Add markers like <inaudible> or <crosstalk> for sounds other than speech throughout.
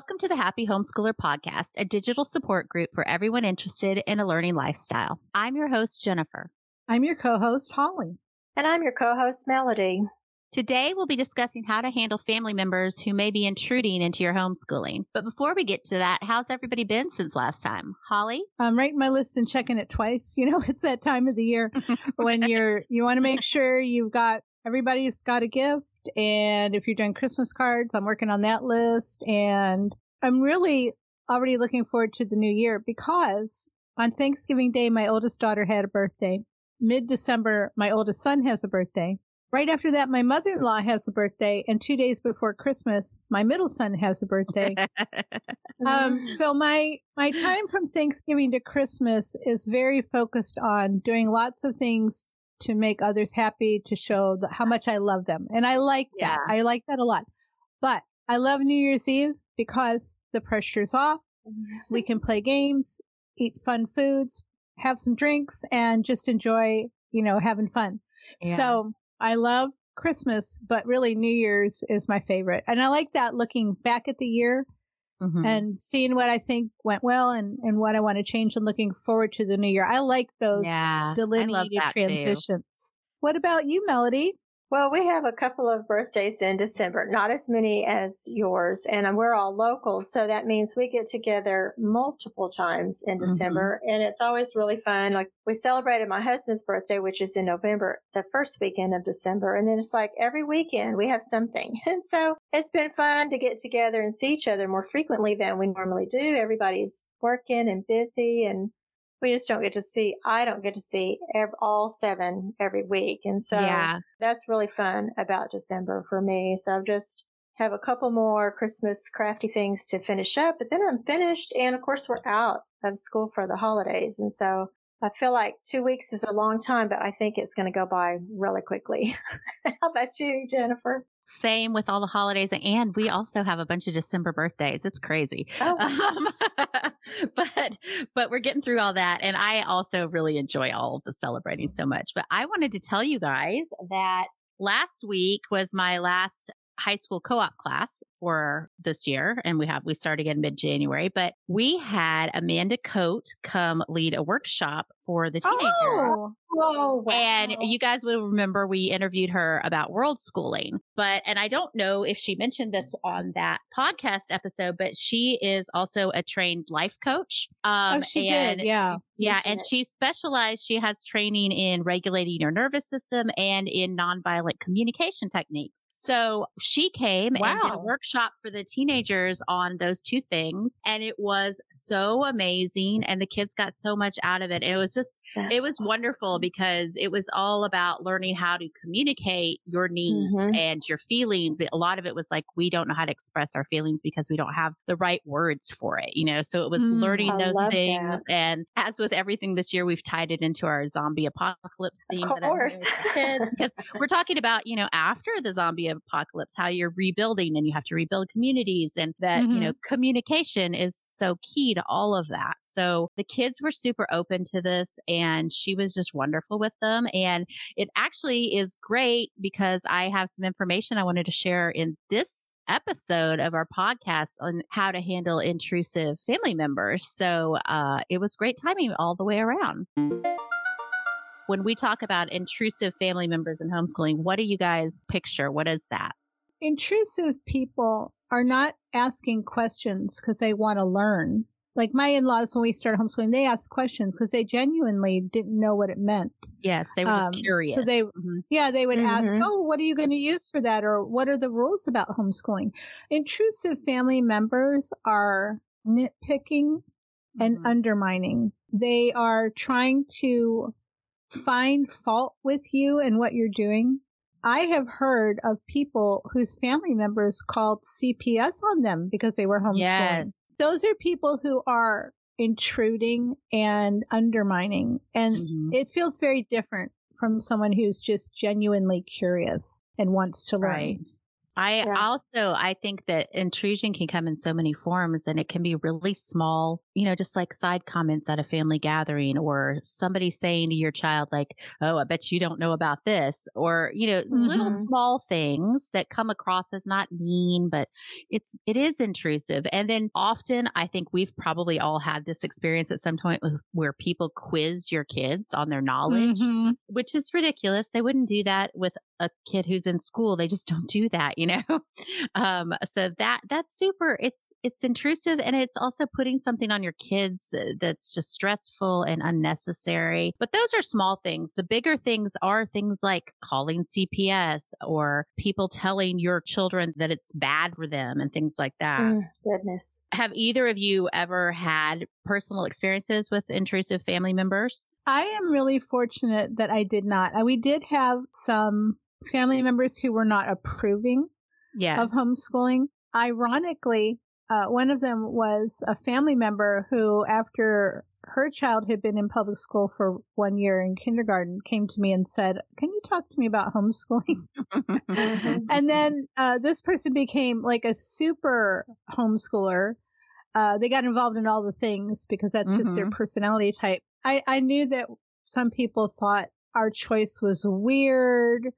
Welcome to the Happy Homeschooler Podcast, a digital support group for everyone interested in a learning lifestyle. I'm your host, Jennifer. I'm your co-host, Holly. And I'm your co-host, Melody. Today, we'll be discussing how to handle family members who may be intruding into your homeschooling. But before we get to that, how's everybody been since last time? Holly? I'm writing my list and checking it twice. <laughs> You know, it's that time of the year <laughs> when you're, you want to make sure you've got, everybody's got a gift. And if you're doing Christmas cards, I'm working on that list. And I'm really already looking forward to the new year because on Thanksgiving Day, my oldest daughter had a birthday. Mid December, my oldest son has a birthday. Right after that, my mother-in-law has a birthday, and two days before Christmas, my middle son has a birthday. <laughs> um, so my my time from Thanksgiving to Christmas is very focused on doing lots of things to make others happy, to show the, how much I love them, and I like Yeah. that. I like that a lot. But I love New Year's Eve because the pressure's off. Mm-hmm. We can play games, eat fun foods, have some drinks, and just enjoy, you know, having fun. Yeah. So I love Christmas, but really New Year's is my favorite. And I like that looking back at the year Mhm. and seeing what I think went well and, and what I want to change and looking forward to the new year. I like those yeah, delineated that too. transitions. What about you, Melody? Well, we have a couple of birthdays in December, not as many as yours, and we're all local, so that means we get together multiple times in mm-hmm. December, and it's always really fun. Like we celebrated my husband's birthday, which is in November, the first weekend of December, and then it's like every weekend we have something, <laughs> and so it's been fun to get together and see each other more frequently than we normally do. Everybody's working and busy, and we just don't get to see. I don't get to see ev- all seven every week, and so yeah. that's really fun about December for me. So I've just have a couple more Christmas crafty things to finish up, but then I'm finished. And of course, we're out of school for the holidays. And so I feel like two weeks is a long time, but I think it's going to go by really quickly. <laughs> How about you, Jennifer? Same with all the holidays, and we also have a bunch of December birthdays. It's crazy. Oh, <laughs> Um, <laughs> but but we're getting through all that, and I also really enjoy all of the celebrating so much. But I wanted to tell you guys that last week was my last high school co-op class for this year, and we have we start again mid January. But we had Amanda Coate come lead a workshop for the teenagers. Oh, oh, wow. And you guys will remember we interviewed her about world schooling. But, and I don't know if she mentioned this on that podcast episode, but she is also a trained life coach. Um, oh, she and did. Yeah. yeah, and she specialized, she has training in regulating your nervous system and in nonviolent communication techniques. So she came and did a Wow. Workshop for the teenagers on those two things. And it was so amazing. And the kids got so much out of it. And it was just, That's it was wonderful because it was all about learning how to communicate your needs Mhm. and your feelings. But a lot of it was like, we don't know how to express our feelings because we don't have the right words for it, you know? So it was Mm, learning I those things. that. And as with everything this year, we've tied it into our zombie apocalypse theme. Of course. doing with the kids, because we're talking about, you know, after the zombie apocalypse, how you're rebuilding and you have to rebuild communities and that, you Mhm. know, communication is so key to all of that. So the kids were super open to this and she was just wonderful with them. And it actually is great because I have some information I wanted to share in this episode of our podcast on how to handle intrusive family members. So uh, it was great timing all the way around. When we talk about intrusive family members in homeschooling, what do you guys picture? What is that? Intrusive people are not asking questions because they want to learn. Like my in-laws, when we started homeschooling, they asked questions because they genuinely didn't know what it meant. Yes, they were just Um, curious. So they, Mhm. yeah, they would ask, Mhm. "Oh, what are you going to use for that?" Or "What are the rules about homeschooling?" Intrusive family members are nitpicking and Mhm. undermining. They are trying to find fault with you and what you're doing. I have heard of people whose family members called CPS on them because they were homeschooling. Yes. Those are people who are intruding and undermining. And Mhm. it feels very different from someone who's just genuinely curious and wants to learn. Right. I Yeah. also I think that intrusion can come in so many forms and it can be really small, you know, just like side comments at a family gathering or somebody saying to your child like, "Oh, I bet you don't know about this." Or, you know, little Mhm. small things that come across as not mean, but it's it is intrusive. And then often I think we've probably all had this experience at some point with where people quiz your kids on their knowledge Mhm. which is ridiculous. They wouldn't do that with a kid who's in school. They just <laughs> don't do that, you know? <laughs> Um, so that, that's super. It's, it's intrusive and it's also putting something on your kids uh, that's just stressful and unnecessary. But those are small things. The bigger things are things like calling CPS or people telling your children that it's bad for them and things like that. Mm, goodness. Have either of you ever had personal experiences with intrusive family members? I am really fortunate that I did not. We did have some family members who were not approving Yeah. of homeschooling. Ironically, uh, one of them was a family member who, after her child had been in public school for one year in kindergarten, came to me and said, Can you talk to me about homeschooling? <laughs> Mhm. and then uh, this person became like a super homeschooler. Uh, they got involved in all the things because that's just their personality type. I, I knew that some people thought our choice was weird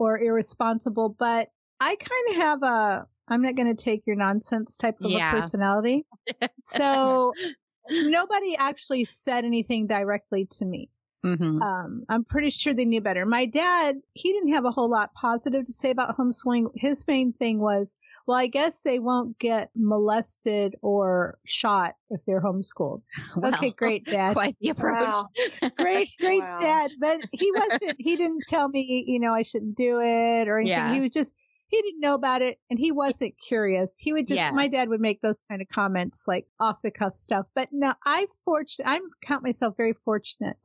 or irresponsible, but I kind of have a I'm not going to take your nonsense type of Yeah. a personality. <laughs> So nobody actually said anything directly to me. Hmm Um, I'm pretty sure they knew better. My dad, he didn't have a whole lot positive to say about homeschooling. His main thing was, well, I guess they won't get molested or shot if they're homeschooled. <laughs> okay, great, dad. Quite the approach. Wow. Great, <laughs> great Wow. dad. But he wasn't, he didn't tell me, you know, I shouldn't do it or anything. Yeah. He was just, he didn't know about it and he wasn't curious. He would just, Yeah. my dad would make those kind of comments like off the cuff stuff. But no, I fortunate, I count myself very fortunate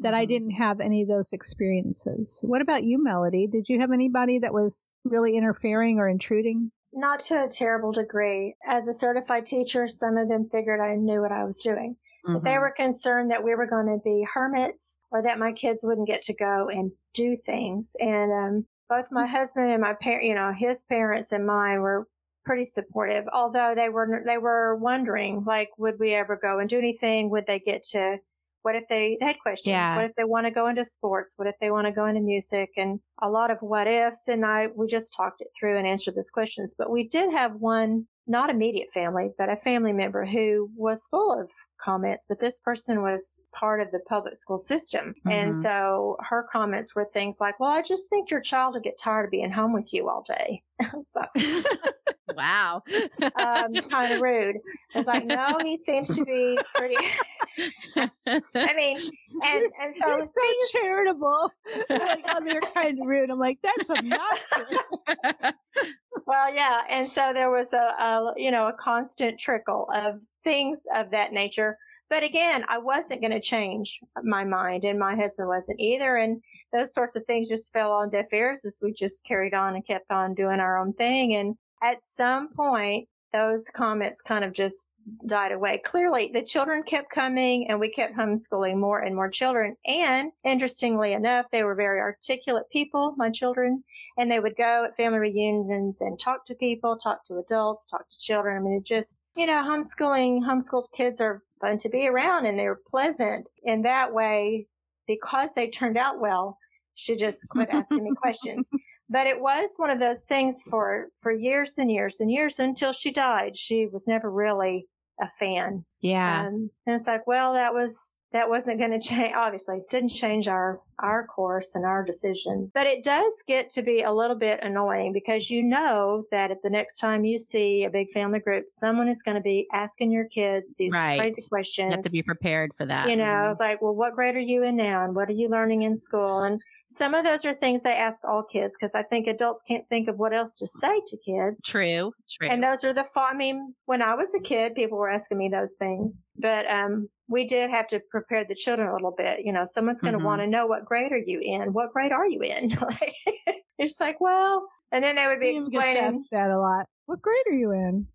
that I Mhm. didn't have any of those experiences. What about you, Melody? Did you have anybody that was really interfering or intruding? Not to a terrible degree. As a certified teacher, some of them figured I knew what I was doing. But they were concerned that we were going to be hermits or that my kids wouldn't get to go and do things. And um, both my husband and my parent, you know, his parents and mine were pretty supportive. Although they were they were wondering, like, would we ever go and do anything? Would they get to? What if they, they had questions? Yeah. What if they want to go into sports? What if they want to go into music? And a lot of what ifs. And I we just talked it through and answered those questions. But we did have one not immediate family, but a family member who was full of comments, but this person was part of the public school system. And Mhm. so her comments were things like, well, I just think your child will get tired of being home with you all day. <laughs> so, wow. um, kind of rude. I was like, no, he seems to be pretty, I mean, and, and so You're things- so charitable. <laughs> like, oh, they're kind of rude. I'm like, that's obnoxious. <laughs> Well, yeah, and so there was a, a you know a constant trickle of things of that nature. But again, I wasn't going to change my mind, and my husband wasn't either. And those sorts of things just fell on deaf ears as we just carried on and kept on doing our own thing. And at some point, those comments kind of just died away. Clearly, the children kept coming, and we kept homeschooling more and more children. And interestingly enough, they were very articulate people, my children and they would go at family reunions and talk to people, talk to adults, talk to children. I mean, it just, you know, homeschooling, homeschooled kids are fun to be around and they're pleasant in that way because they turned out well. she just quit asking me <laughs> questions. But it was one of those things for, for years and years and years until she died. She was never really a fan. yeah. Um, and it's like, well, that was, that wasn't going <laughs> to change, obviously it didn't change our, our course and our decision, but it does get to be a little bit annoying because you know that at the next time you see a big family group, someone is going to be asking your kids these Right. crazy questions. you have to be prepared for that. You know, Mhm. it's like, well, what grade are you in now? And what are you learning in school? And some of those are things they ask all kids because I think adults can't think of what else to say to kids. True. True. And those are the, fa- I mean, when I was a kid, people were asking me those things, but, um, we did have to prepare the children a little bit. You know, someone's going to Mhm. want to know what grade are you in? What grade are you in? <laughs> Like, it's just like, well, and then they would be explaining, that a lot. What grade are you in?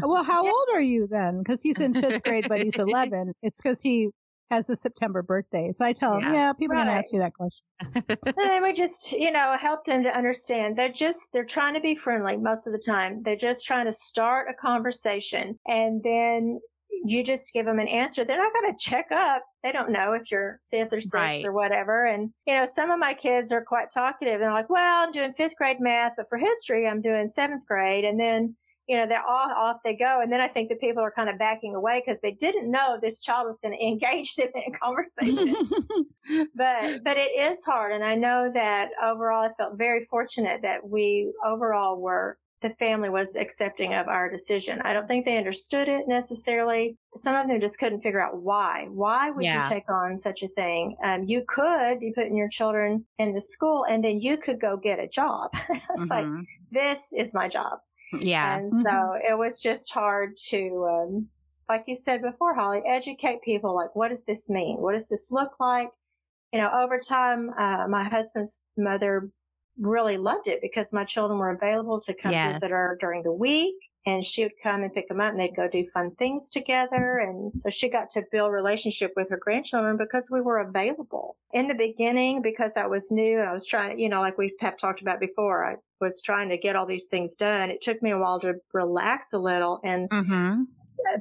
Well, how <laughs> Yeah. old are you then? Because he's in fifth grade, but he's 11. It's because he has a September birthday. So I tell them, yeah, people are going to ask you that question. <laughs> and then we just, you know, help them to understand they're just, they're trying to be friendly most of the time. They're just trying to start a conversation and then you just give them an answer. They're not going to check up. They don't know if you're fifth or sixth right. or whatever. And, you know, some of my kids are quite talkative and they're like, well, I'm doing fifth grade math, but for history, I'm doing seventh grade. And then, you know, they're all off they go. And then I think that people are kind of backing away because they didn't know this child was going <laughs> to engage them in a conversation. <laughs> but, but it is hard. And I know that overall, I felt very fortunate that we overall were the family was accepting of our decision. I don't think they understood it necessarily. Some of them just couldn't figure out why. Why would yeah. you take on such a thing? Um, you could be putting your children into school and then you could go get a job. <laughs> it's mm-hmm. like, this is my job. Yeah. And mm-hmm. so it was just hard to, um, like you said before, Holly, educate people like, what does this mean? What does this look like? You know, over time, uh, my husband's mother really loved it because my children were available to come yes. visit her during the week and she would come and pick them up and they'd go do fun things together. And so she got to build relationship with her grandchildren because we were available in the beginning because I was new and I was trying, you know, like we have talked about before, I was trying to get all these things done. It took me a while to relax a little and mm-hmm.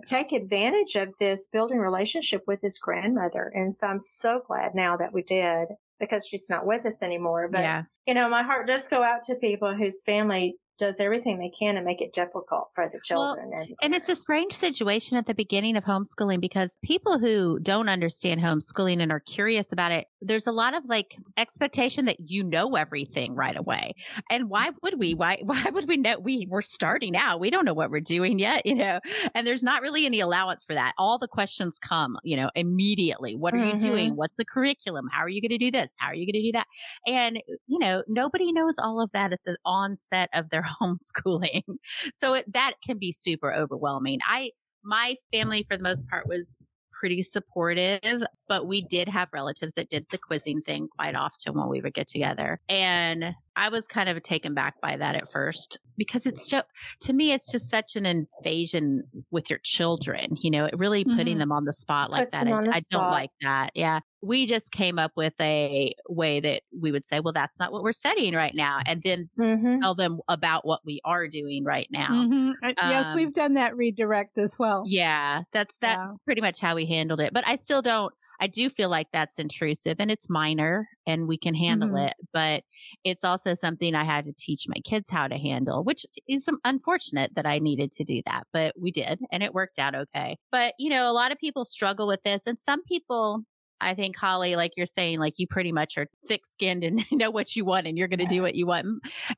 take advantage of this building relationship with his grandmother. And so I'm so glad now that we did because she's not with us anymore. But, yeah. you know, my heart does go out to people whose family does everything they can to make it difficult for the children. Well, and, and it's a strange situation at the beginning of homeschooling because people who don't understand homeschooling and are curious about it, there's a lot of like expectation that you know everything right away. And why would we? Why <laughs> why would we know we we're starting out? We don't know what we're doing yet, you know. And there's not really any allowance for that. All the questions come, you know, immediately. What are mm-hmm. you doing? What's the curriculum? How are you going to do this? How are you going to do that? And you know, nobody knows all of that at the onset of their homeschooling. <laughs> So it, that can be super overwhelming. I, my family for the most part was pretty supportive, but we did have relatives that did the quizzing thing quite often when we would get together. And I was kind of taken back by that at first because it's so, to me, it's just such an invasion with your children, you know, it really mm-hmm. putting them on the spot like Puts that. I, I don't like that. Yeah. We just came up with a way that we would say, well, that's not what we're studying right now. And then mm-hmm. tell them about what we are doing right now. Mm-hmm. Um, yes, we've done that redirect as well. Yeah. That's, that's yeah. pretty much how we handled it. But I still don't, I do feel like that's intrusive and it's minor and we can handle mm-hmm. it, but it's also something I had to teach my kids how to handle, which is unfortunate that I needed to do that, but we did and it worked out okay. But, you know, a lot of people struggle with this and some people I think Holly, like you're saying, like you pretty much are thick skinned and <laughs> know what you want and you're going to do what you want.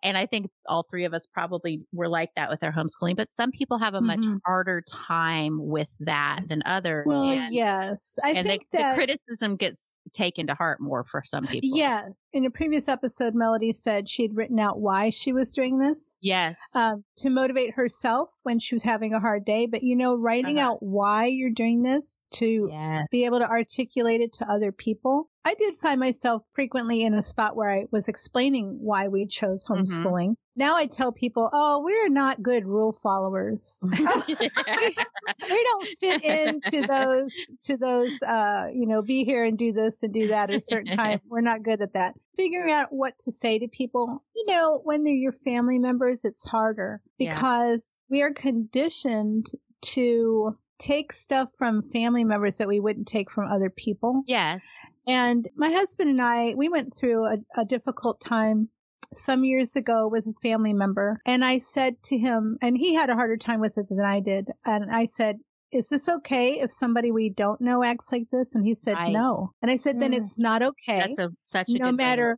And I think all three of us probably were like that with our homeschooling, but some people have a much mm-hmm. harder time with that than others. Well, and, yes. I and think the, that, the criticism gets taken to heart more for some people. Yes. In a previous episode, Melody said she had written out why she was doing this. Yes. Um, to motivate herself when she was having a hard day. But you know, writing uh-huh. out why you're doing this to yes. be able to articulate it to other people. I did find myself frequently in a spot where I was explaining why we chose mm-hmm. homeschooling. Mm-hmm. Now I tell people, oh, we're not good rule followers. <laughs> <laughs> we, we, don't fit into those, to those, uh, you know, be here and do this and do that at a certain time. <laughs> We're not good at that. Figuring out what to say to people, you know, when they're your family members, it's harder because yeah. we are conditioned to take stuff from family members that we wouldn't take from other people. Yes. And my husband and I, we went through a, a difficult time some years ago with a family member. And I said to him, and he had a harder time with it than I did. And I said, is this okay if somebody we don't know acts like this? And he said right. no. And I said, then mm. it's not okay. That's a, such a no matter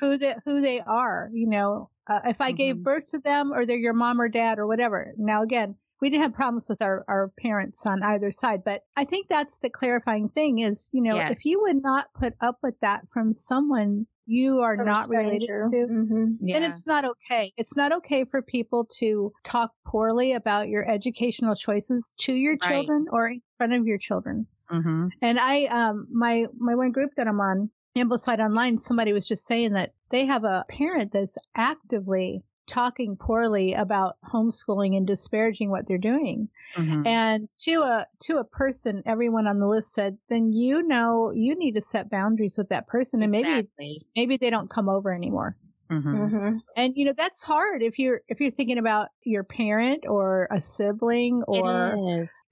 who they who they are. You know, uh, if I mm-hmm. gave birth to them, or they're your mom or dad or whatever. Now again, we didn't have problems with our, our parents on either side. But I think that's the clarifying thing is, you know, if you would not put up with that from someone you are from not related to, mm-hmm. yeah. then it's not okay. It's not okay for people to talk poorly about your educational choices to your right. children or in front of your children. Mm-hmm. And I, um, my, my one group that I'm on, Ambleside Online, somebody was just saying that they have a parent that's actively talking poorly about homeschooling and disparaging what they're doing. Mhm. And to a to a person, everyone on the list said, then you know you need to set boundaries with that person, and maybe Exactly. maybe they don't come over anymore. Mhm. hmm And you know that's hard if you're if you're thinking about your parent or a sibling or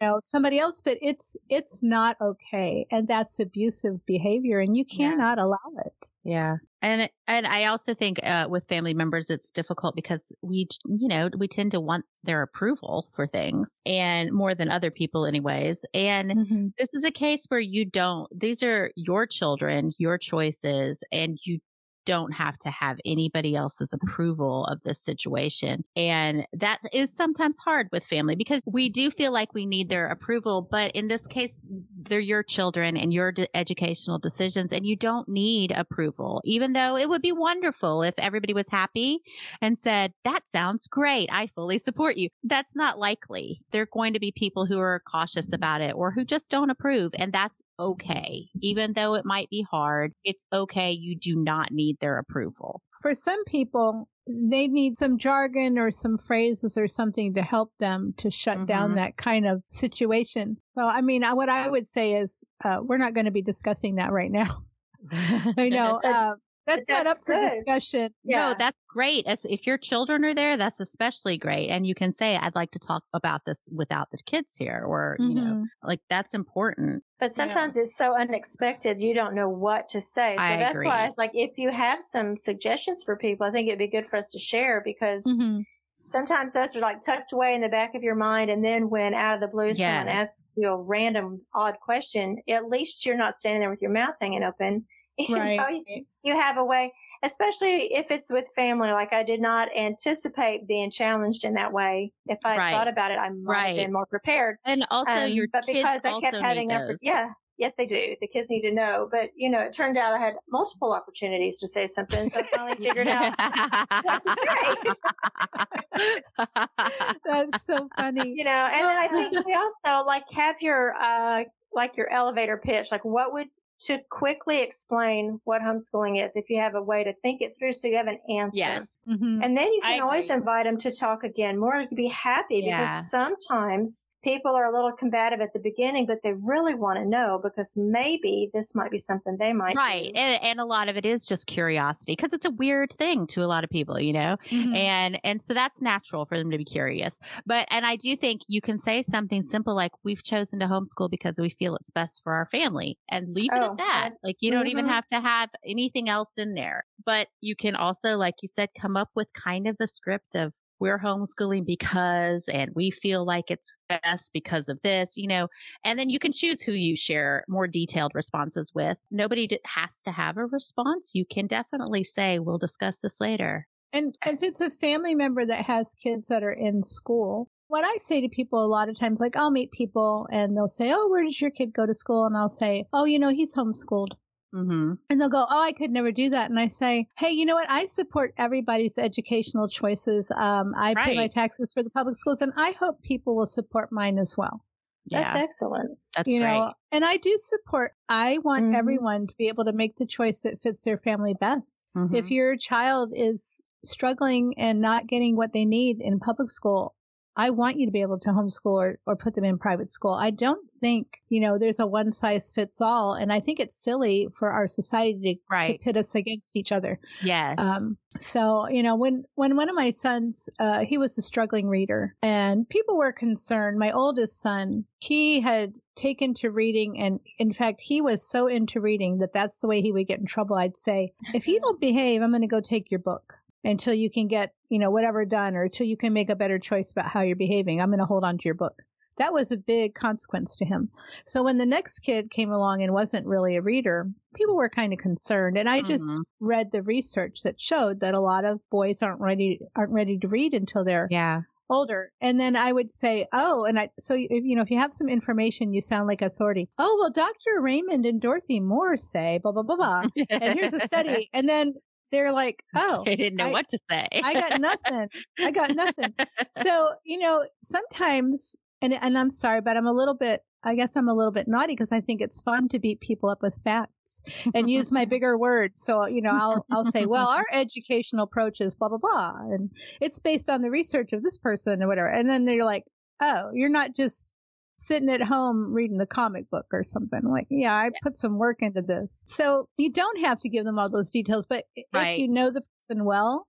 you know somebody else, but it's it's not okay, and that's abusive behavior, and you Yeah. cannot allow it. Yeah. And and I also think uh, with family members it's difficult because we you know we tend to want their approval for things and more than other people anyways and Mm-hmm. this is a case where you don't these are your children your choices and you don't have to have anybody else's approval of this situation. And that is sometimes hard with family because we do feel like we need their approval but in this case they're your children and your de- educational decisions and you don't need approval even though it would be wonderful if everybody was happy and said that sounds great. I fully support you. That's not likely. There are going to be people who are cautious about it or who just don't approve and that's okay even though it might be hard it's okay you do not need their approval For some people, they need some jargon or some phrases or something to help them to shut down Mhm. that kind of situation. Well, I mean, what I would say is, uh, we're not going to be discussing that right now. <laughs> I <laughs> know. Uh, that's, not that's up for discussion. Yeah. No, that's great. As if your children are there, that's especially great. And you can say, I'd like to talk about this without the kids here, or, you know, Mhm. like that's important. But sometimes it's so unexpected, you don't know what to say. So I that's agree. why it's like if you have some suggestions for people, I think it'd be good for us to share because Mhm. sometimes those are like tucked away in the back of your mind. And then when out of the blue someone Yes. asks you a random odd question, at least you're not standing there with your mouth hanging open. You <laughs> know, Right. you- you have a way, especially if it's with family. Like I did not anticipate being challenged in that way. If I Right. thought about it, I might Right. have been more prepared. And also, Um, your but kids because I kept having need yeah yes they do the kids need to know but you know it turned out i had multiple opportunities to say something so i finally <laughs> figured out <laughs> what to say. That's so funny. you know and then i think we also like have your uh like your elevator pitch like what would to quickly explain what homeschooling is if you have a way to think it through so you have an answer yes. Mhm. and then you I can always agree. invite them to talk again more to be happy Yeah. because sometimes people are a little combative at the beginning, but they really want to know because maybe this might be something they might Right. do. And, and a lot of it is just curiosity because it's a weird thing to a lot of people, you know? Mhm. and and so that's natural for them to be curious but and i do think you can say something simple like we've chosen to homeschool because we feel it's best for our family and leave it Oh, at that like you don't even Mhm. have to have anything else in there but you can also like you said come up with kind of a script of we're homeschooling because and we feel like it's best because of this you know and then you can choose who you share more detailed responses with nobody has to have a response you can definitely say we'll discuss this later And if it's a family member that has kids that are in school, what I say to people a lot of times, like I'll meet people and they'll say, Oh, where does your kid go to school? And I'll say, Oh, you know, he's homeschooled. Mm-hmm And they'll go, Oh, I could never do that. And I say, Hey, you know what? I support everybody's educational choices. Um, I pay my taxes for the public schools and I hope people will support mine as well. That's yeah excellent. That's you great. know, and I do support, I want Mhm. everyone to be able to make the choice that fits their family best. If Mhm. your child is struggling and not getting what they need in public school, I want you to be able to homeschool or, or put them in private school. I don't think, you know, there's a one size fits all. And I think it's silly for our society to, to pit us against each other. yes. Um, so, you know, when, when one of my sons, uh, he was a struggling reader and people were concerned. My oldest son, he had taken to reading and in fact, he was so into reading that that's the way he would get in trouble. I'd say, if you <laughs> don't behave, I'm going to go take your book until you can get, you know, whatever done or until you can make a better choice about how you're behaving. I'm going to hold on to your book. That was a big consequence to him. So when the next kid came along and wasn't really a reader, people were kind of concerned. And I just Mhm. read the research that showed that a lot of boys aren't ready aren't ready to read until they're yeah. older. And then I would say, oh, and I so if you know if you have some information, you sound like authority. Oh well, Dr. Raymond and Dorothy Moore say blah blah blah blah. and here's a study, and then they're like, <laughs> oh, I didn't know I- what to say. I got nothing. I got nothing. So, you know, sometimes And and I'm sorry, but I'm a little bit I guess I'm a little bit naughty because I think it's fun to beat people up with facts and use my <laughs> bigger words. So, you know, I'll, I'll say, well, our <laughs> educational approach is blah, blah, blah. And it's based on the research of this person or whatever. And then they're like, oh, you're not just sitting at home reading the comic book or something. Like, yeah, I put some work into this. So you don't have to give them all those details, but Right. if you know the person well,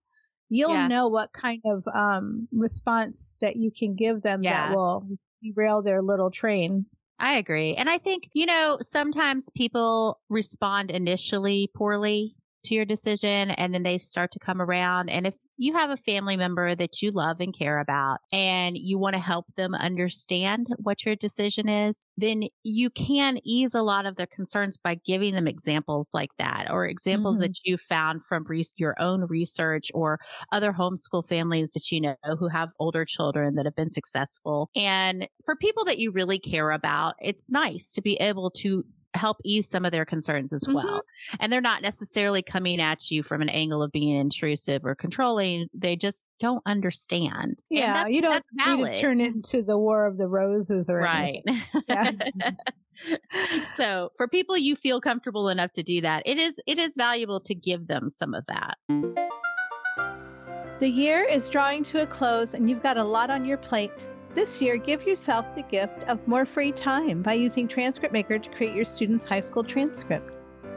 you'll Yeah. know what kind of um, response that you can give them Yeah. that will derail their little train. I agree. And I think, you know, sometimes people respond initially poorly to your decision and then they start to come around. And if you have a family member that you love and care about and you want to help them understand what your decision is, then you can ease a lot of their concerns by giving them examples like that or examples Mhm. that you found from re- your own research or other homeschool families that you know who have older children that have been successful. And for people that you really care about, it's nice to be able to help ease some of their concerns as Mhm. well. And they're not necessarily coming at you from an angle of being intrusive or controlling. They just don't understand. Yeah, you don't need to turn it into the War of the Roses or Right. anything. <laughs> Yeah. so for people you feel comfortable enough to do that, it is it is valuable to give them some of that. The year is drawing to a close and you've got a lot on your plate. This year, give yourself the gift of more free time by using Transcript Maker to create your student's high school transcript.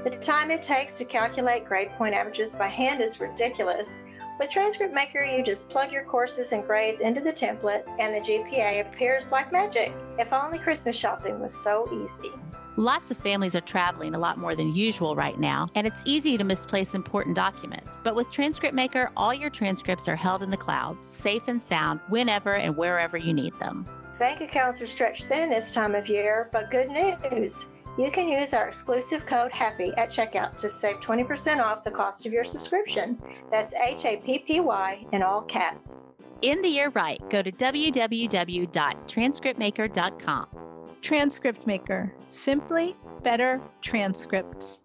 The time it takes to calculate grade point averages by hand is ridiculous. With Transcript Maker, you just plug your courses and grades into the template, and the GPA appears like magic. If only Christmas shopping was so easy. Lots of families are traveling a lot more than usual right now, and it's easy to misplace important documents. But with Transcript Maker, all your transcripts are held in the cloud, safe and sound, whenever and wherever you need them. Bank accounts are stretched thin this time of year, but good news! You can use our exclusive code HAPPY at checkout to save 20% off the cost of your subscription. That's H A P P Y in all caps. In the year right, go to www.transcriptmaker.com. Transcript Maker. Simply better transcripts.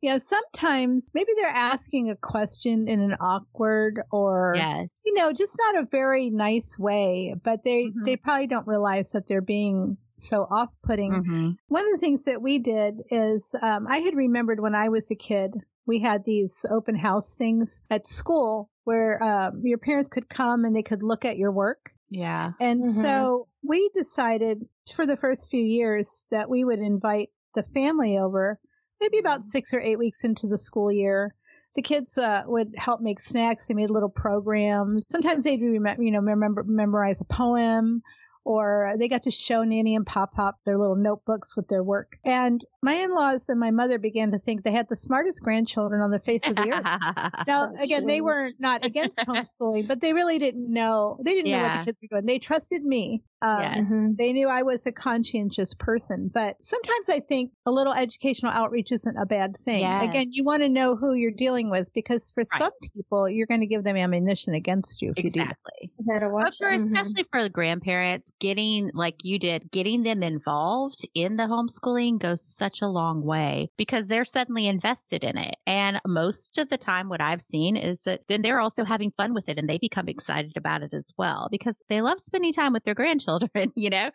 Yeah, sometimes maybe they're asking a question in an awkward or Yes. you know, just not a very nice way, but they Mhm. they probably don't realize that they're being so off-putting. Mhm. One of the things that we did is um, I had remembered when I was a kid, we had these open house things at school where um, your parents could come and they could look at your work. Yeah. And Mhm. so we decided for the first few years that we would invite the family over, maybe about six or eight weeks into the school year. The kids uh, would help make snacks. They made little programs. Sometimes they'd remem- you know remember memorize a poem, or they got to show Nanny and Pop Pop their little notebooks with their work. And my in-laws and my mother began to think they had the smartest grandchildren on the face of the earth. <laughs> Now, again, they were not not against <laughs> homeschooling, but they really didn't know. They didn't know what the kids were doing. They trusted me. Um, Yes. Mhm. They knew I was a conscientious person. But sometimes I think a little educational outreach isn't a bad thing. Yes. Again, you want to know who you're dealing with because for Right. some people, you're going to give them ammunition against you if you do that. exactly. No matter what. But for Mhm. especially for the grandparents, getting like you did, getting them involved in the homeschooling goes such a long way because they're suddenly invested in it. And most of the time, what I've seen is that then they're also having fun with it and they become excited about it as well because they love spending time with their grandchildren, <laughs> you know?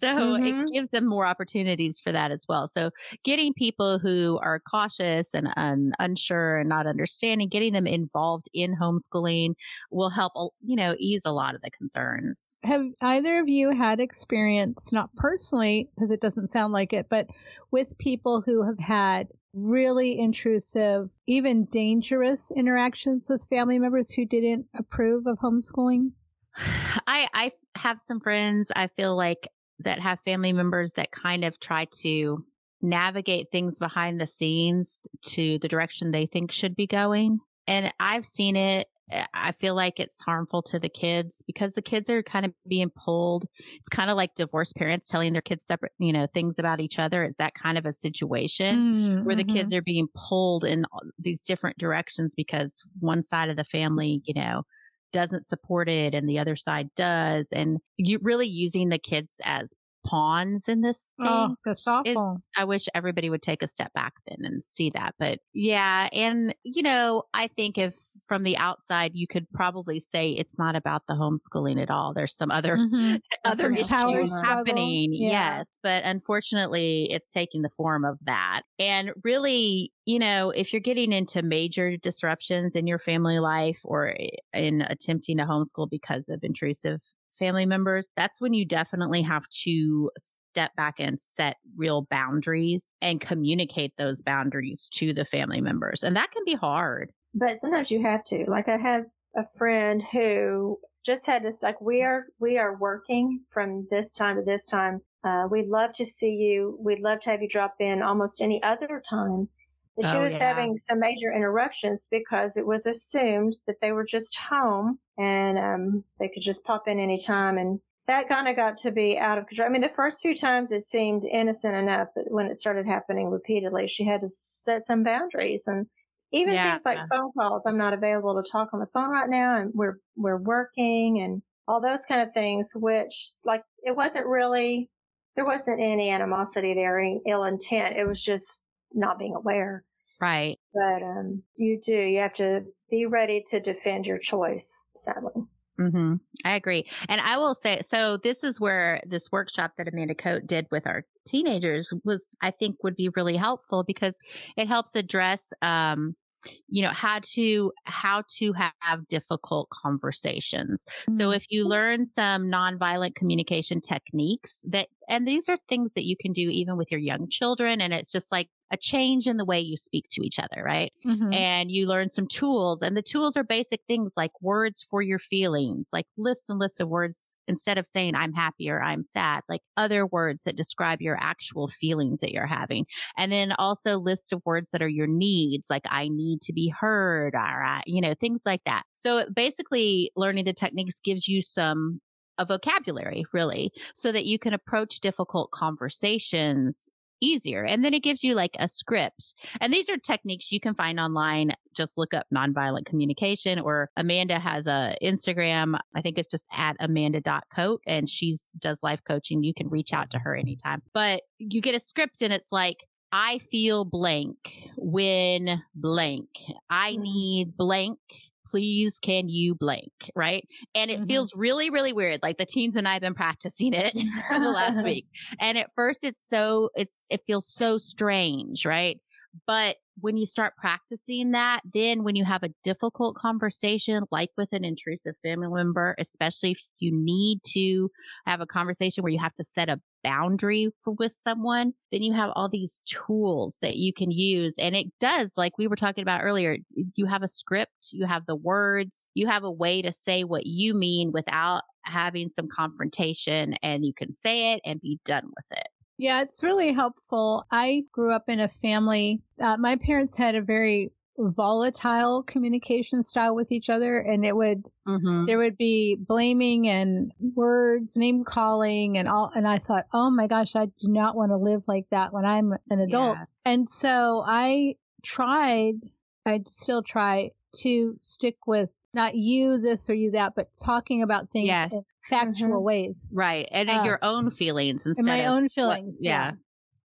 So Mhm. it gives them more opportunities for that as well. So getting people who are cautious and un- unsure and not understanding, getting them involved in homeschooling will help, you know, ease a lot of the concerns. Have either of you had experience, not personally, because it doesn't sound like it, but with people who have had really intrusive, even dangerous interactions with family members who didn't approve of homeschooling? I I have some friends I feel like that have family members that kind of try to navigate things behind the scenes to the direction they think should be going. And I've seen it. I feel like it's harmful to the kids because the kids are kind of being pulled. It's kind of like divorced parents telling their kids separate, you know, things about each other. It's that kind of a situation where the Mhm. kids are being pulled in these different directions because one side of the family, you know, doesn't support it and the other side does. And you really using the kids as pawns in this thing. Oh, that's awful. It's, I wish everybody would take a step back then and see that. But yeah, and you know, I think if from the outside, you could probably say it's not about the homeschooling at all. There's some other mm-hmm. <laughs> other issues happening. Yeah. Yes, but unfortunately, it's taking the form of that. And really, you know, if you're getting into major disruptions in your family life or in attempting to homeschool because of intrusive family members, that's when you definitely have to step back and set real boundaries and communicate those boundaries to the family members. And that can be hard. But sometimes you have to. Like I have a friend who just had this like we are we are working from this time to this time. Uh, we'd love to see you. We'd love to have you drop in almost any other time. But she oh, was yeah. having some major interruptions because it was assumed that they were just home and um, they could just pop in any time. And that kind of got to be out of control. I mean, the first few times it seemed innocent enough, but when it started happening repeatedly, she had to set some boundaries and even yeah, things like phone calls. I'm not available to talk on the phone right now and we're, we're working and all those kind of things, which like it wasn't really, there wasn't any animosity there, any ill intent. It was just not being aware. Right. But, um, you do, you have to be ready to defend your choice, sadly. Mm-hmm. I agree. And I will say, so this is where this workshop that Amanda Coate did with our teenagers was, I think would be really helpful because it helps address, um, you know how to how to have difficult conversations mm-hmm. so if you learn some nonviolent communication techniques that and these are things that you can do even with your young children and it's just like a change in the way you speak to each other, right? Mm-hmm. And you learn some tools and the tools are basic things like words for your feelings, like lists and lists of words instead of saying I'm happy or I'm sad, like other words that describe your actual feelings that you're having. And then also lists of words that are your needs, like I need to be heard or, you know, things like that. So basically learning the techniques gives you some a vocabulary really so that you can approach difficult conversations easier. And then it gives you like a script. And these are techniques you can find online. Just look up nonviolent communication or Amanda has a Instagram. I think it's just at amanda.coate and she's does life coaching. You can reach out to her anytime. But you get a script and it's like, I feel blank when blank. I mm-hmm. need blank please can you blank, right? And it mm-hmm. feels really, really weird. Like the teens and I have been practicing it <laughs> for the last <laughs> week. And at first it's so, it's, it feels so strange, right? But when you start practicing that, then when you have a difficult conversation, like with an intrusive family member, especially if you need to have a conversation where you have to set a boundary for, with someone, then you have all these tools that you can use. And it does, like we were talking about earlier, you have a script, you have the words, you have a way to say what you mean without having some confrontation and you can say it and be done with it. Yeah, it's really helpful. I grew up in a family. Uh, my parents had a very volatile communication style with each other and it would mm-hmm. there would be blaming and words name calling and all and i thought oh my gosh i do not want to live like that when i'm an adult yeah. and so i tried i still try to stick with not you this or you that, but talking about things yes. in factual mm-hmm. ways. Right. And in uh, your own feelings instead my of my own feelings. What, yeah. yeah.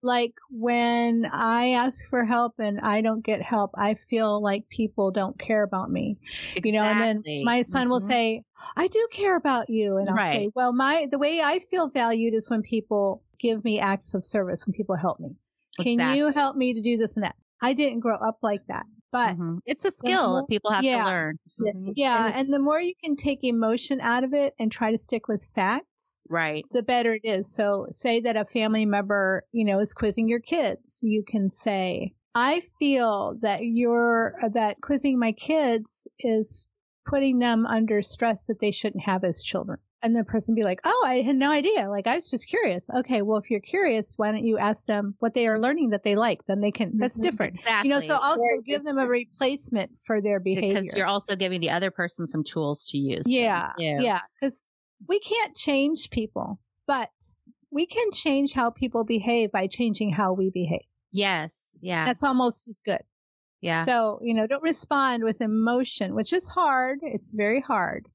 Like when I ask for help and I don't get help, I feel like people don't care about me. Exactly. You know, and then my son mm-hmm. will say, I do care about you. And I'll right. say, well, my, the way I feel valued is when people give me acts of service, when people help me. Exactly. Can you help me to do this and that? I didn't grow up like that. But mm-hmm. it's a skill more, people have yeah, to learn. Yes. Mm-hmm. Yeah. And, and the more you can take emotion out of it and try to stick with facts, right, the better it is. So say that a family member, you know, is quizzing your kids. You can say, I feel that you're, that quizzing my kids is putting them under stress that they shouldn't have as children and the person be like, "Oh, I had no idea. Like I was just curious." Okay, well, if you're curious, why don't you ask them what they are learning that they like? Then they can. That's mm-hmm. different. Exactly. You know, so also give different. them a replacement for their behavior because you're also giving the other person some tools to use. Yeah, yeah, because we can't change people, but we can change how people behave by changing how we behave. Yes. Yeah. That's almost as good. Yeah. So, you know, don't respond with emotion, which is hard. It's very hard,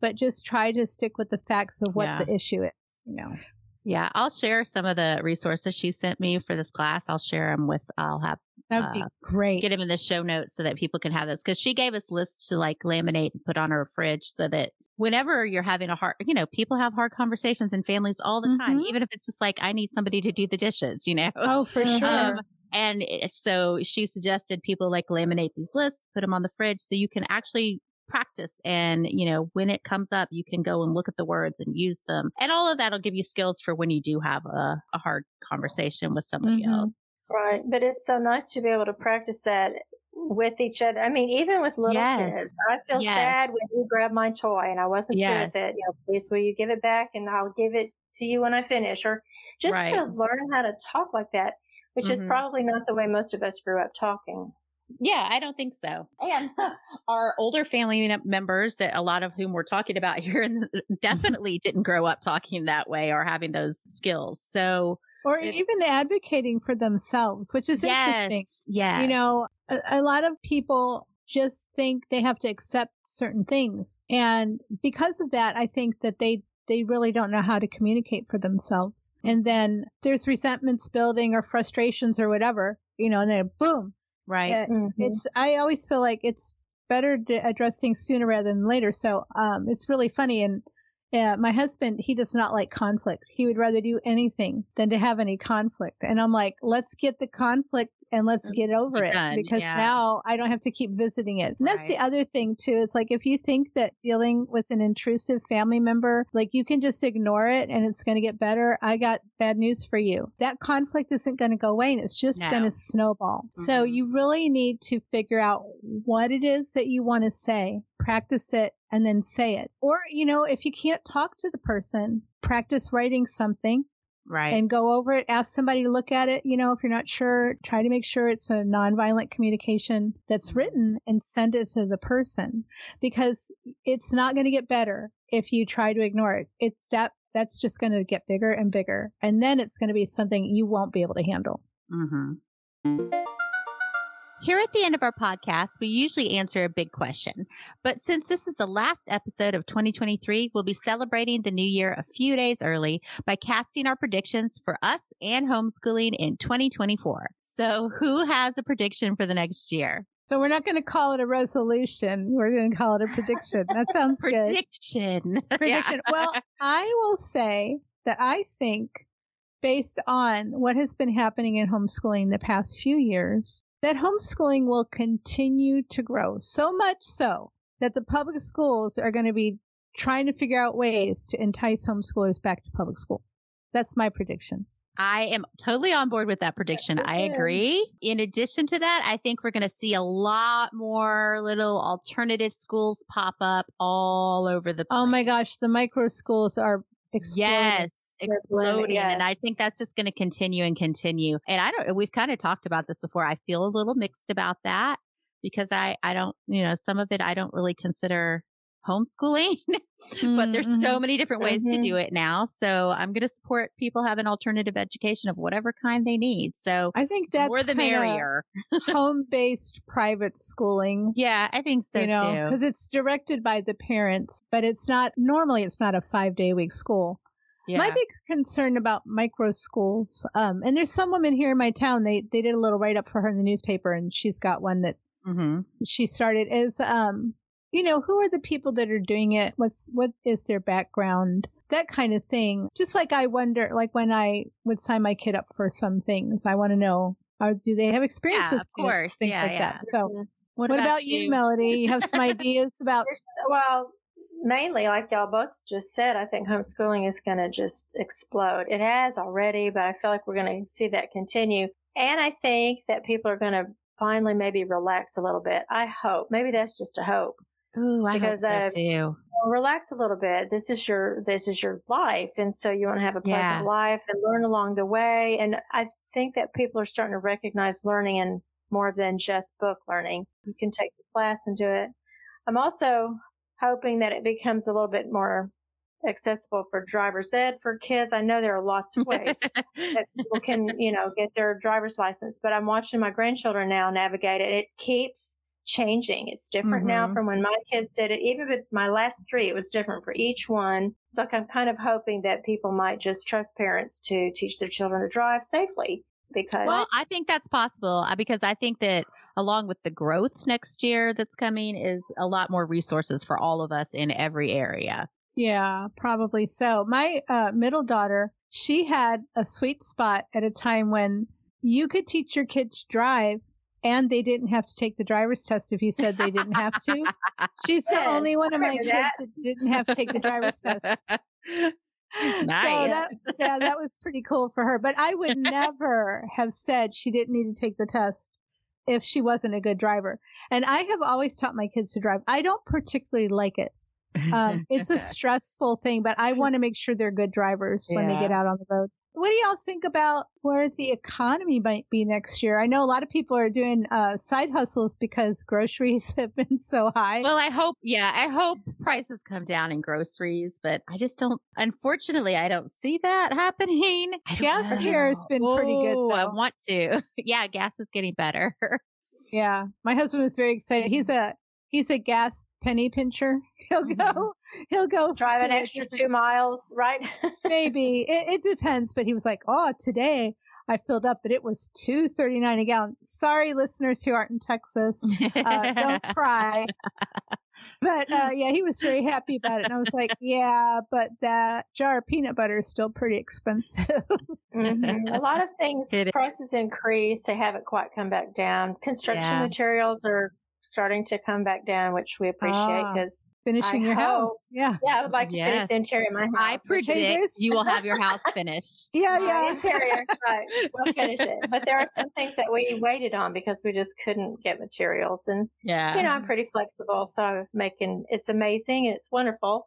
but just try to stick with the facts of what yeah. the issue is, you know. Yeah, I'll share some of the resources she sent me for this class. I'll share them with, I'll have, That would be uh, great. get them in the show notes so that people can have this. Cause she gave us lists to like laminate and put on her fridge so that whenever you're having a hard, you know, people have hard conversations in families all the time, Mhm. even if it's just like, I need somebody to do the dishes, you know? oh, for Mhm. <laughs> sure. Um, and it, so she suggested people like laminate these lists, put them on the fridge so you can actually practice and you know when it comes up you can go and look at the words and use them and all of that will give you skills for when you do have a, a hard conversation with somebody Mhm. else Right. But it's so nice to be able to practice that with each other. I mean, even with little Yes. kids, I feel Yes. sad when you grab my toy and I wasn't Yes. through with it. You know, please will you give it back and I'll give it to you when I finish or just to learn how to talk like that, which is Mhm. probably not the way most of us grew up talking. yeah i don't think so and <laughs> our older family members that a lot of whom we're talking about <laughs> here definitely didn't grow up talking that way or having those skills so or it- even advocating for themselves, which is interesting. yes yes You know, a, a lot of people just think they have to accept certain things. And because of that, I think that they they really don't know how to communicate for themselves. And then there's resentments building or frustrations or whatever, you know, and then boom. right Uh, Mhm. It's I always feel like it's better to address things sooner rather than later. So um it's really funny and yeah, my husband, he does not like conflict. He would rather do anything than to have any conflict. And I'm like, let's get the conflict and let's get over it done, because yeah. now I don't have to keep visiting it. And that's the other thing too. It's like if you think that dealing with an intrusive family member, like you can just ignore it and it's going to get better, I got bad news for you. That conflict isn't going to go away and it's just No. going to snowball. So Mhm. you really need to figure out what it is that you want to say, practice it, and then say it. Or, you know, if you can't talk to the person, practice writing something right and go over it. Ask somebody to look at it. You know, if you're not sure, try to make sure it's a nonviolent communication that's written and send it to the person because it's not going to get better if you try to ignore it. It's that that's just going to get bigger and bigger. And then it's going to be something you won't be able to handle. Mm-hmm. Here at the end of our podcast, we usually answer a big question. But since this is the last episode of 2023, we'll be celebrating the new year a few days early by casting our predictions for us and homeschooling in 2024. So who has a prediction for the next year? So we're not going to call it a resolution. We're going to call it a prediction. That <laughs> sounds good. Prediction. <laughs> prediction. Well, I will say that I think based on what has been happening in homeschooling the past few years, that homeschooling will continue to grow so much so that the public schools are going to be trying to figure out ways to entice homeschoolers back to public school. That's my prediction. I am totally on board with that prediction. I agree. In addition to that, I think we're going to see a lot more little alternative schools pop up all over the place. Oh my gosh, the micro schools are exploding. Yes, exploding. And. I think that's just going to continue and continue. And I don't, we've kind of talked about this before. I feel a little mixed about that because I, I don't, you know, some of it I don't really consider homeschooling, <laughs> but there's so many different ways to Mhm. do it now. So I'm going to support people have an alternative education of whatever kind they need. So I think that's more the merrier. home-based private schooling. Yeah, I think so you know, too. because it's directed by the parents, but it's not normally it's not a five day week school. Yeah. My big concern about micro schools, um, and there's some woman here in my town. They they did a little write up for her in the newspaper, and she's got one that hmm she started. Is um, you know, who are the people that are doing it? What's what is their background? That kind of thing. Just like I wonder, like when I would sign my kid up for some things, I want to know. Are, do they have experience Yeah, with of kids, course. things Yeah, like yeah. that? So, What, what, about, you, Melody? You have some <laughs> ideas about Well, mainly, like y'all both just said, I think homeschooling is going to just explode. It has already, but I feel like we're going to see that continue. And I think that people are going to finally maybe relax a little bit. I hope. Maybe that's just a hope. Ooh, I Because, hope so uh, too. Relax a little bit. This is your this is your life, and so you want to have a pleasant Yeah. life and learn along the way. And I think that people are starting to recognize learning in more than just book learning. You can take the class and do it. I'm also hoping that it becomes a little bit more accessible for driver's ed for kids. I know there are lots of ways <laughs> that people can, you know, get their driver's license, but I'm watching my grandchildren now navigate it. It keeps changing. It's different now Mhm. from when my kids did it. Even with my last three, it was different for each one. So I'm kind of hoping that people might just trust parents to teach their children to drive safely because Well, I think that's possible uh, because I think that along with the growth next year that's coming is a lot more resources for all of us in every area. Yeah, probably so. My uh, middle daughter, she had a sweet spot at a time when you could teach your kids to drive and they didn't have to take the driver's test if you said they didn't have to. <laughs> She's the only one of my kids that. didn't have to take the driver's test. <laughs> <laughs> So that, yeah, that was pretty cool for her. But I would <laughs> never have said she didn't need to take the test if she wasn't a good driver. And I have always taught my kids to drive. I don't particularly like it. Um, <laughs> it's a stressful thing, but I want to make sure they're good drivers when they get out on the road. What do y'all think about where the economy might be next year? I know a lot of people are doing uh, side hustles because groceries <laughs> have been so high. Well, I hope, yeah, I hope prices come down in groceries, but I just don't, unfortunately, I don't see that happening. Gas know. here has been pretty good, Oh, I want to. <laughs> Yeah, gas is getting better. <laughs> Yeah, my husband was very excited. He's a he's a gas penny pincher. <laughs> He'll go he'll go drive an extra two miles, right? <laughs> Maybe it, it depends, but he was like, "Oh, today I filled up, but it was two thirty nine a gallon." Sorry, listeners who aren't in Texas, uh, don't <laughs> cry. But uh, yeah, he was very happy about it, and I was like, "Yeah, but that jar of peanut butter is still pretty expensive." Mhm. A lot of things, prices increase. They haven't quite come back down. Construction Yeah. materials are starting to come back down, which we appreciate Ah. because, Finishing I your hope- house, yeah, yeah, I would like to finish the interior of my house. I which predict you will have your house <laughs> finished. yeah, my yeah. interior, right. We'll finish it. But there are some <laughs> things that we waited on because we just couldn't get materials. And, Yeah. you know, I'm pretty flexible. So making, it's amazing and it's wonderful.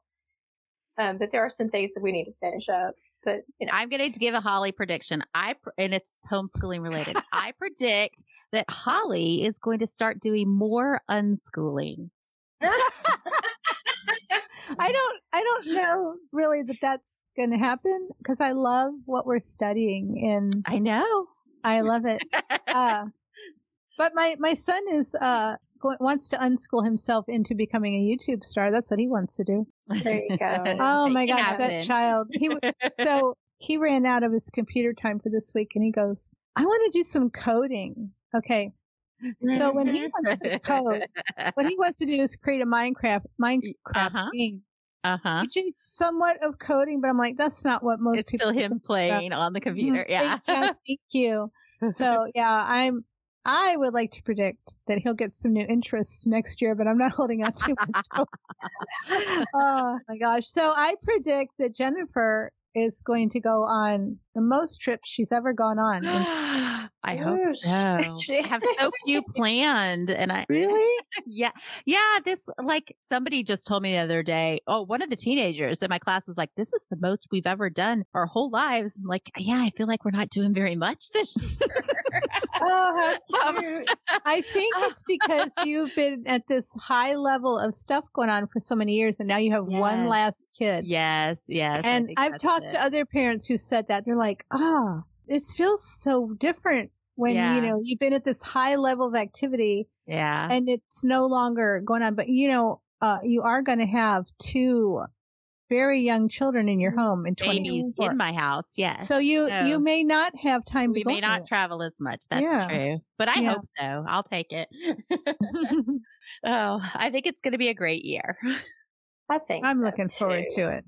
Um, but there are some things that we need to finish up. But, you know, I'm going to give a Holly prediction. I pr- and it's homeschooling related. <laughs> I predict that Holly is going to start doing more unschooling. I don't I don't know really that that's going to happen because I love what we're studying and I know. I love it. <laughs> Uh, but my my son is uh wants to unschool himself into becoming a YouTube star. That's what he wants to do. There you go. <laughs> Oh my gosh, that happen. child. He w- so <laughs> he ran out of his computer time for this week and he goes, "I want to do some coding." Okay. So when he wants to <laughs> code, what he wants to do is create a Minecraft Minecraft Uh-huh. game, uh huh. which is somewhat of coding, but I'm like, that's not what most It's people still him think about. playing on the computer. Mhm. Yeah. Thank you. So yeah, I'm. I would like to predict that he'll get some new interests next year, but I'm not <laughs> holding out too much. hope. oh my gosh! So I predict that Jennifer is going to go on the most trips she's ever gone on. And- <gasps> I hope so. <laughs> she- have so few planned, and I really? <laughs> yeah yeah this like somebody just told me the other day. Oh, one of the teenagers in my class was like, "This is the most we've ever done our whole lives." I'm like, yeah, I feel like we're not doing very much this <laughs> year. Oh, how Um. I think it's because you've been at this high level of stuff going on for so many years, and now you have one last kid. yes, yes. And I've that's talked to other parents who said that they're like, ah, it feels so different when Yeah. you know you've been at this high level of activity yeah. and it's no longer going on. But you know, uh, you are going to have two very young children in your home in Babies 2024. in my house. Yes. So you So you may not have time we to may not anywhere. travel as much. That's Yeah. true. But I Yeah. hope so. I'll take it. <laughs> <laughs> oh, I think it's going to be a great year. <laughs> I think I'm so, looking forward to it.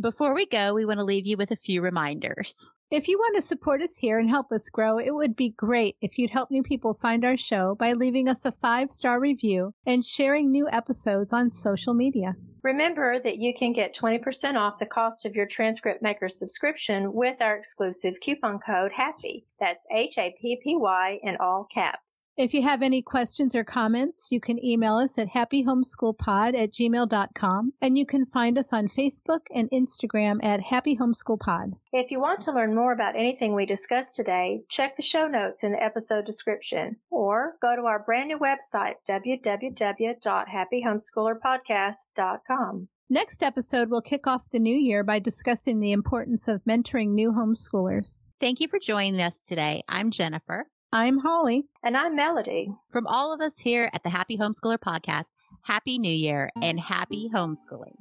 Before we go, we want to leave you with a few reminders. If you want to support us here and help us grow, it would be great if you'd help new people find our show by leaving us a five star review and sharing new episodes on social media. Remember that you can get 20% off the cost of your transcript maker subscription with our exclusive coupon code HAPPY. That's H-A-P-P-Y in all caps. If you have any questions or comments, you can email us at happyhomeschoolpod at gmail.com and you can find us on Facebook and Instagram at Happy Homeschool Pod. If you want to learn more about anything we discussed today, check the show notes in the episode description or go to our brand new website, www.happyhomeschoolerpodcast.com. Next episode we'll kick off the new year by discussing the importance of mentoring new homeschoolers. Thank you for joining us today. I'm Jennifer. I'm Holly. And I'm Melody. From all of us here at the Happy Homeschooler Podcast, Happy New Year and Happy Homeschooling.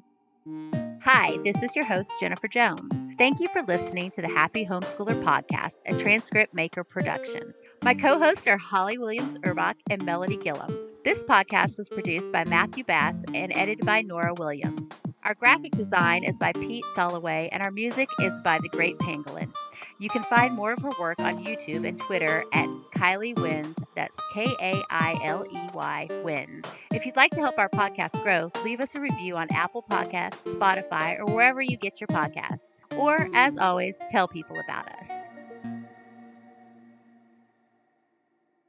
Hi, this is your host, Jennifer Jones. Thank you for listening to the Happy Homeschooler Podcast, a transcript maker production. My co hosts are Holly Williams Urbach and Melody Gillum. This podcast was produced by Matthew Bass and edited by Norah Williams. Our graphic design is by Pete Soloway, and our music is by The Great Pangolin. You can find more of her work on YouTube and Twitter at Kailey Wins. That's K A I L E Y Wins. If you'd like to help our podcast grow, leave us a review on Apple Podcasts, Spotify, or wherever you get your podcasts. Or, as always, tell people about us.